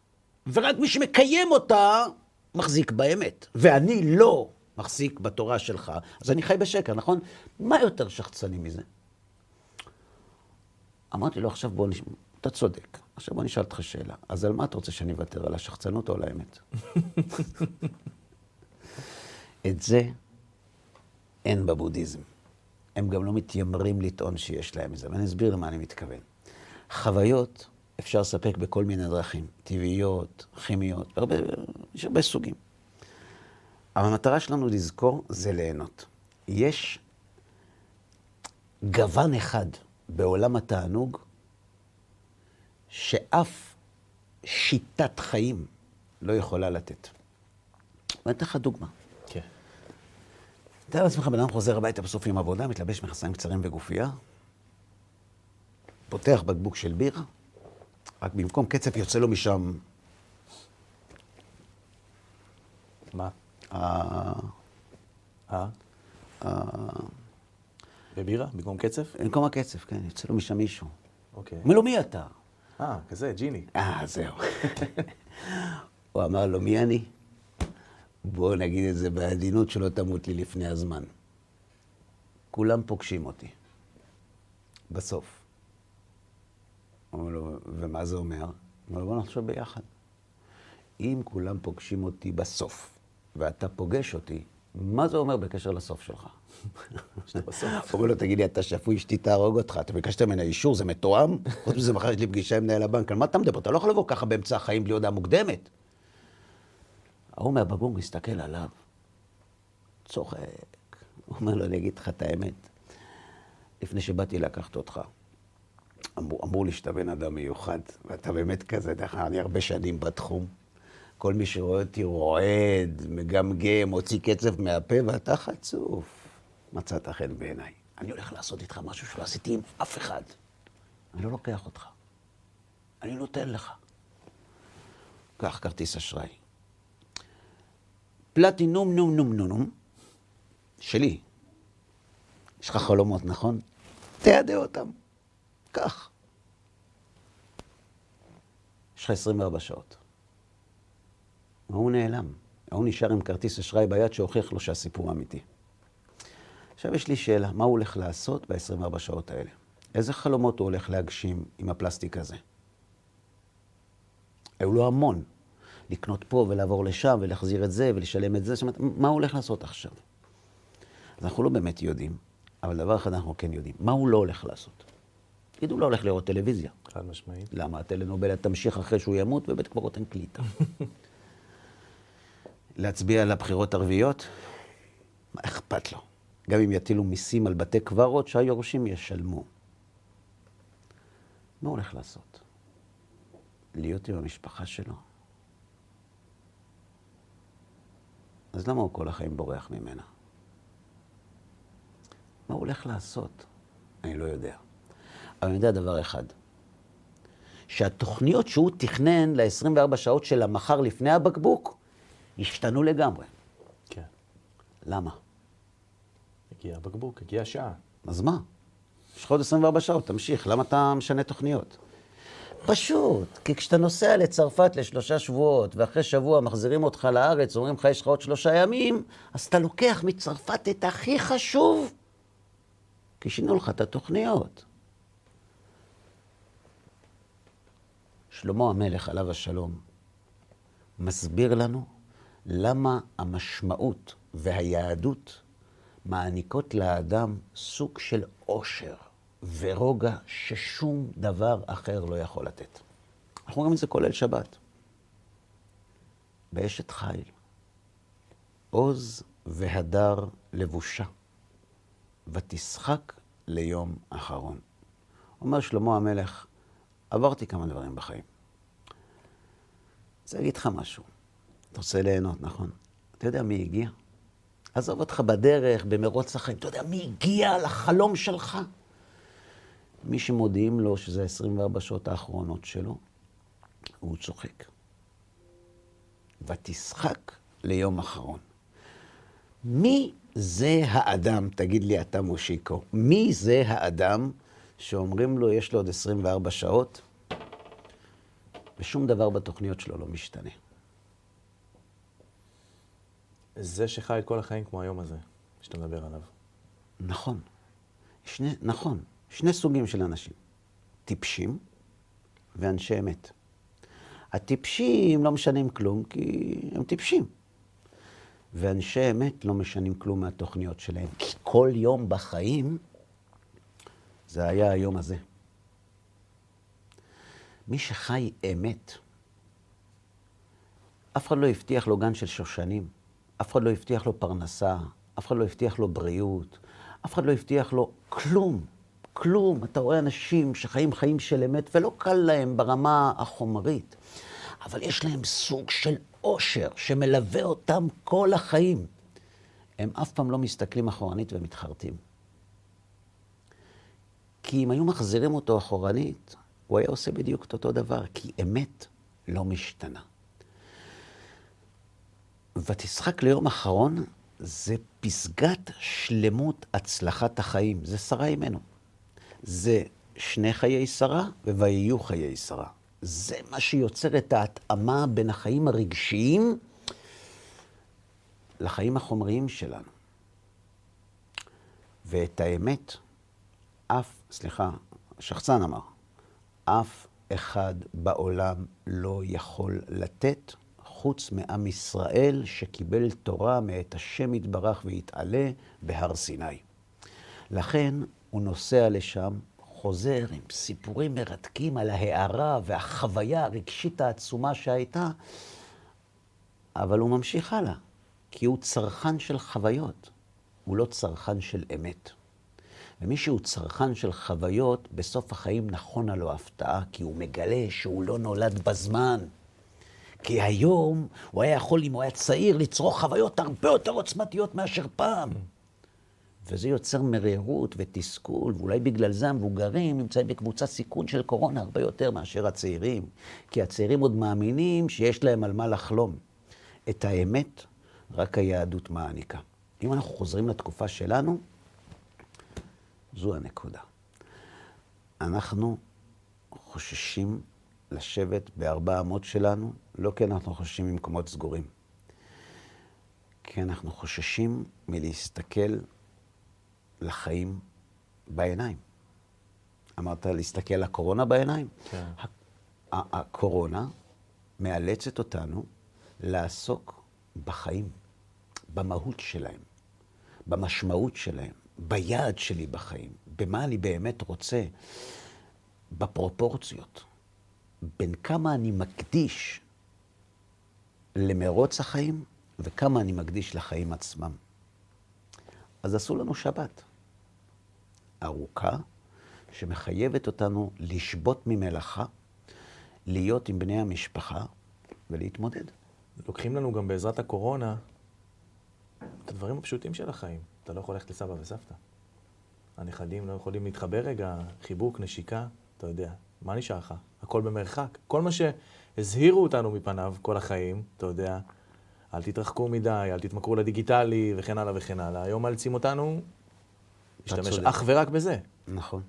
ורק מי שמקיים אותה מחזיק באמת, ואני לא מחזיק בתורה שלך, אז אני חי בשקר, נכון? מה יותר שחצני מזה? אמרתי לו, עכשיו בוא נשמע, אתה צודק. עכשיו בוא נשאל אותך שאלה. אז על מה אתה רוצה שאני אוותר? על השחצנות או על האמת? את זה אין בבודהיזם. הם גם לא מתיימרים לטעון שיש להם את זה, ואני אסביר למה אני מתכוון. חוויות אפשר לספק בכל מיני דרכים, טבעיות, כימיות, הרבה, יש הרבה סוגים. אבל המטרה שלנו לזכור זה ליהנות. יש גוון אחד בעולם התענוג, שאף שיטת חיים לא יכולה לתת. אני אתן לך דוגמה. כן. תאר לעצמך, בן אדם חוזר הביתה בסוף עם עבודה, מתלבש מכנסיים קצרים וגופייה, פותח בקבוק של בירה, רק במקום קצף יוצא לו משם מה? ה- אה? ה- בבירה? במקום קצף? במקום הקצף, כן, יוצא לו משם מישהו. אוקיי. אומר לו, מי אתה? אה, כזה, ג'יני. אה, זהו. הוא אמר לו, מי אני? בוא נגיד את זה בעדינות שלא תמות לי לפני הזמן. כולם פוגשים אותי. בסוף. אמר לו, ומה זה אומר? אמר לו, בוא נחשוב ביחד. אם כולם פוגשים אותי בסוף, ואתה פוגש אותי, מה זה אומר בקשר לסוף שלך? שאתה בסוף. אומר לו, תגיד לי, אתה שפוי, אשתי תהרוג אותך, אתה ביקשת ממנה אישור, זה מתואם? חוץ מזה, מחר יש לי פגישה עם מנהל הבנק, על מה אתה מדבר? אתה לא יכול לבוא ככה באמצע החיים בלי הודעה מוקדמת. ההוא מהבגור מסתכל עליו, צוחק. הוא אומר לו, אני אגיד לך את האמת, לפני שבאתי לקחת אותך, אמרו לי שאתה בן אדם מיוחד, ואתה באמת כזה, דרך אגב, אני הרבה שנים בתחום. כל מי שרואה אותי רועד, מגמגם, מוציא קצב מהפה, ואתה חצוף. מצאת חן בעיניי. אני הולך לעשות איתך משהו שלא עשיתי עם אף אחד. אני לא לוקח אותך. אני נותן לך. קח כרטיס אשראי. פלטינום נום נום נום נום, שלי. יש לך חלומות, נכון? תיידה אותם. קח. יש לך 24 שעות. ההוא נעלם. ההוא נשאר עם כרטיס אשראי ביד שהוכיח לו שהסיפור אמיתי. עכשיו יש לי שאלה, מה הוא הולך לעשות ב-24 שעות האלה? איזה חלומות הוא הולך להגשים עם הפלסטיק הזה? היו לו המון. לקנות פה ולעבור לשם ולהחזיר את זה ולשלם את זה, זאת אומרת, מה הוא הולך לעשות עכשיו? אז אנחנו לא באמת יודעים, אבל דבר אחד אנחנו כן יודעים, מה הוא לא הולך לעשות? תגידו, הוא לא הולך לראות טלוויזיה. חד משמעית. למה? הטלנובלה תמשיך אחרי שהוא ימות, ובית קברות אין קליטה. להצביע על הבחירות הרביעיות? מה אכפת לו? גם אם יטילו מיסים על בתי קברות, שהיורשים ישלמו. מה הוא הולך לעשות? להיות עם המשפחה שלו? אז למה הוא כל החיים בורח ממנה? מה הוא הולך לעשות? אני לא יודע. אבל אני יודע דבר אחד, שהתוכניות שהוא תכנן ל-24 שעות של המחר לפני הבקבוק, השתנו לגמרי. כן. למה? הגיע הבקבוק, הגיעה השעה. אז מה? יש לך עוד 24 שעות, תמשיך, למה אתה משנה תוכניות? פשוט, כי כשאתה נוסע לצרפת לשלושה שבועות, ואחרי שבוע מחזירים אותך לארץ, אומרים לך, יש לך עוד שלושה ימים, אז אתה לוקח מצרפת את הכי חשוב, כי שינו לך את התוכניות. שלמה המלך, עליו השלום, מסביר לנו למה המשמעות והיהדות מעניקות לאדם סוג של עושר ורוגע ששום דבר אחר לא יכול לתת. אנחנו רואים את זה כולל שבת. באשת חיל, עוז והדר לבושה, ותשחק ליום אחרון. אומר שלמה המלך, עברתי כמה דברים בחיים. רוצה להגיד לך משהו. אתה רוצה ליהנות, נכון? אתה יודע מי הגיע? עזוב אותך בדרך, במרוץ החיים. אתה יודע מי הגיע לחלום שלך? מי שמודיעים לו שזה 24 שעות האחרונות שלו, הוא צוחק. ותשחק ליום אחרון. מי זה האדם, תגיד לי אתה מושיקו, מי זה האדם שאומרים לו יש לו עוד 24 שעות, ושום דבר בתוכניות שלו לא משתנה? זה שחי את כל החיים כמו היום הזה, שאתה מדבר עליו. נכון. שני, נכון. שני סוגים של אנשים. טיפשים ואנשי אמת. הטיפשים לא משנים כלום כי הם טיפשים. ואנשי אמת לא משנים כלום מהתוכניות שלהם. כי כל יום בחיים זה היה היום הזה. מי שחי אמת, אף אחד לא הבטיח לו גן של שושנים, אף אחד לא הבטיח לו פרנסה, אף אחד לא הבטיח לו בריאות, אף אחד לא הבטיח לו כלום. כלום. אתה רואה אנשים שחיים חיים של אמת, ולא קל להם ברמה החומרית, אבל יש להם סוג של עושר שמלווה אותם כל החיים. הם אף פעם לא מסתכלים אחורנית ומתחרטים. כי אם היו מחזירים אותו אחורנית, הוא היה עושה בדיוק את אותו דבר, כי אמת לא משתנה. ותשחק ליום אחרון זה פסגת שלמות הצלחת החיים, זה שרה אימנו. זה שני חיי שרה וויהיו חיי שרה. זה מה שיוצר את ההתאמה בין החיים הרגשיים לחיים החומריים שלנו. ואת האמת, אף, סליחה, שחצן אמר, אף אחד בעולם לא יכול לתת חוץ מעם ישראל שקיבל תורה מאת השם יתברך ויתעלה בהר סיני. לכן הוא נוסע לשם, חוזר עם סיפורים מרתקים על ההערה והחוויה הרגשית העצומה שהייתה, אבל הוא ממשיך הלאה, כי הוא צרכן של חוויות, הוא לא צרכן של אמת. ומי שהוא צרכן של חוויות, בסוף החיים נכונה לו הפתעה, כי הוא מגלה שהוא לא נולד בזמן. כי היום הוא היה יכול, אם הוא היה צעיר, לצרוך חוויות הרבה יותר עוצמתיות מאשר פעם. וזה יוצר מרירות ותסכול, ואולי בגלל זה המבוגרים נמצאים בקבוצת סיכון של קורונה הרבה יותר מאשר הצעירים. כי הצעירים עוד מאמינים שיש להם על מה לחלום. את האמת רק היהדות מעניקה. אם אנחנו חוזרים לתקופה שלנו, זו הנקודה. אנחנו חוששים לשבת בארבע אמות שלנו, לא כי אנחנו חוששים ממקומות סגורים, כי אנחנו חוששים מלהסתכל לחיים בעיניים. אמרת להסתכל לקורונה בעיניים? כן. הקורונה מאלצת אותנו לעסוק בחיים, במהות שלהם, במשמעות שלהם, ביעד שלי בחיים, במה אני באמת רוצה, בפרופורציות, בין כמה אני מקדיש למרוץ החיים וכמה אני מקדיש לחיים עצמם. אז עשו לנו שבת ארוכה, שמחייבת אותנו לשבות ממלאכה, להיות עם בני המשפחה ולהתמודד. לוקחים לנו גם בעזרת הקורונה את הדברים הפשוטים של החיים. אתה לא יכול ללכת לסבא וסבתא. הנכדים לא יכולים להתחבר רגע, חיבוק, נשיקה, אתה יודע. מה נשאר לך? הכל במרחק. כל מה שהזהירו אותנו מפניו כל החיים, אתה יודע, אל תתרחקו מדי, אל תתמכרו לדיגיטלי וכן הלאה וכן הלאה. היום מאלצים אותנו להשתמש. אך ורק בזה. נכון.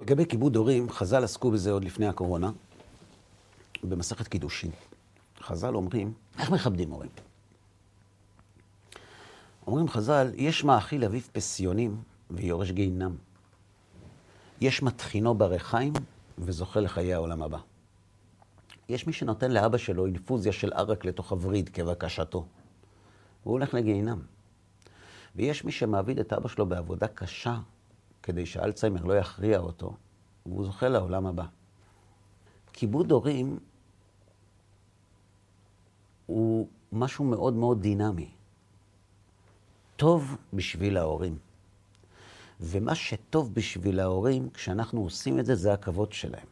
לגבי כיבוד הורים, חז"ל עסקו בזה עוד לפני הקורונה, במסכת קידושין. חז"ל אומרים, איך מכבדים הורים? אומרים חז"ל, יש מאכיל אביו פסיונים ויורש גיהינם. יש מטחינו בריחיים וזוכה לחיי העולם הבא. יש מי שנותן לאבא שלו אינפוזיה של ערק לתוך הווריד כבקשתו. הוא הולך לגיהינם. ויש מי שמעביד את אבא שלו בעבודה קשה כדי שאלצהיימר לא יכריע אותו, והוא זוכה לעולם הבא. כיבוד הורים הוא משהו מאוד מאוד דינמי. טוב בשביל ההורים. ומה שטוב בשביל ההורים, כשאנחנו עושים את זה, זה הכבוד שלהם.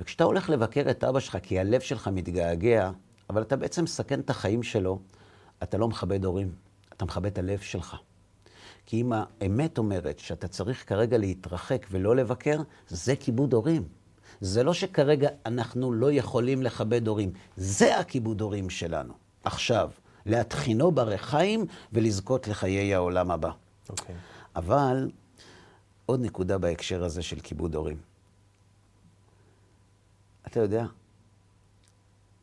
וכשאתה הולך לבקר את אבא שלך כי הלב שלך מתגעגע, אבל אתה בעצם מסכן את החיים שלו, אתה לא מכבד הורים, אתה מכבד את הלב שלך. כי אם האמת אומרת שאתה צריך כרגע להתרחק ולא לבקר, זה כיבוד הורים. זה לא שכרגע אנחנו לא יכולים לכבד הורים, זה הכיבוד הורים שלנו. עכשיו, להתחינו בריחיים ולזכות לחיי העולם הבא. אוקיי. אבל עוד נקודה בהקשר הזה של כיבוד הורים. אתה יודע,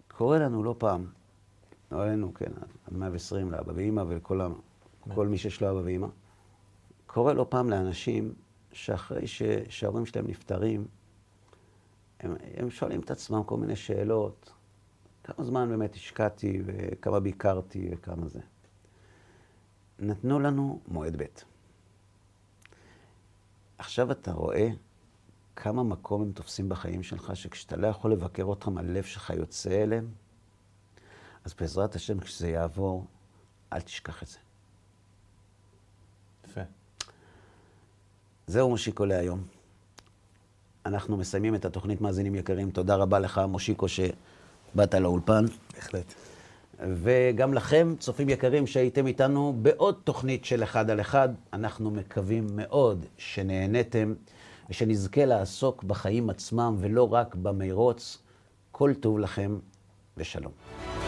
קורה לנו לא פעם, לא עלינו, כן, עד 120 לאבא ואימא ולכל ה... כל מי שיש לו אבא ואימא, קורה לא פעם לאנשים שאחרי ש... שההורים שלהם נפטרים, הם, הם שואלים את עצמם כל מיני שאלות, כמה זמן באמת השקעתי וכמה ביקרתי וכמה זה. נתנו לנו מועד ב'. עכשיו אתה רואה כמה מקום הם תופסים בחיים שלך, שכשאתה לא יכול לבקר אותם, הלב שלך יוצא אליהם. אז בעזרת השם, כשזה יעבור, אל תשכח את זה. יפה. זהו מושיקו להיום. אנחנו מסיימים את התוכנית מאזינים יקרים. תודה רבה לך, מושיקו, שבאת לאולפן. בהחלט. וגם לכם, צופים יקרים, שהייתם איתנו בעוד תוכנית של אחד על אחד. אנחנו מקווים מאוד שנהניתם ושנזכה לעסוק בחיים עצמם ולא רק במרוץ. כל טוב לכם ושלום.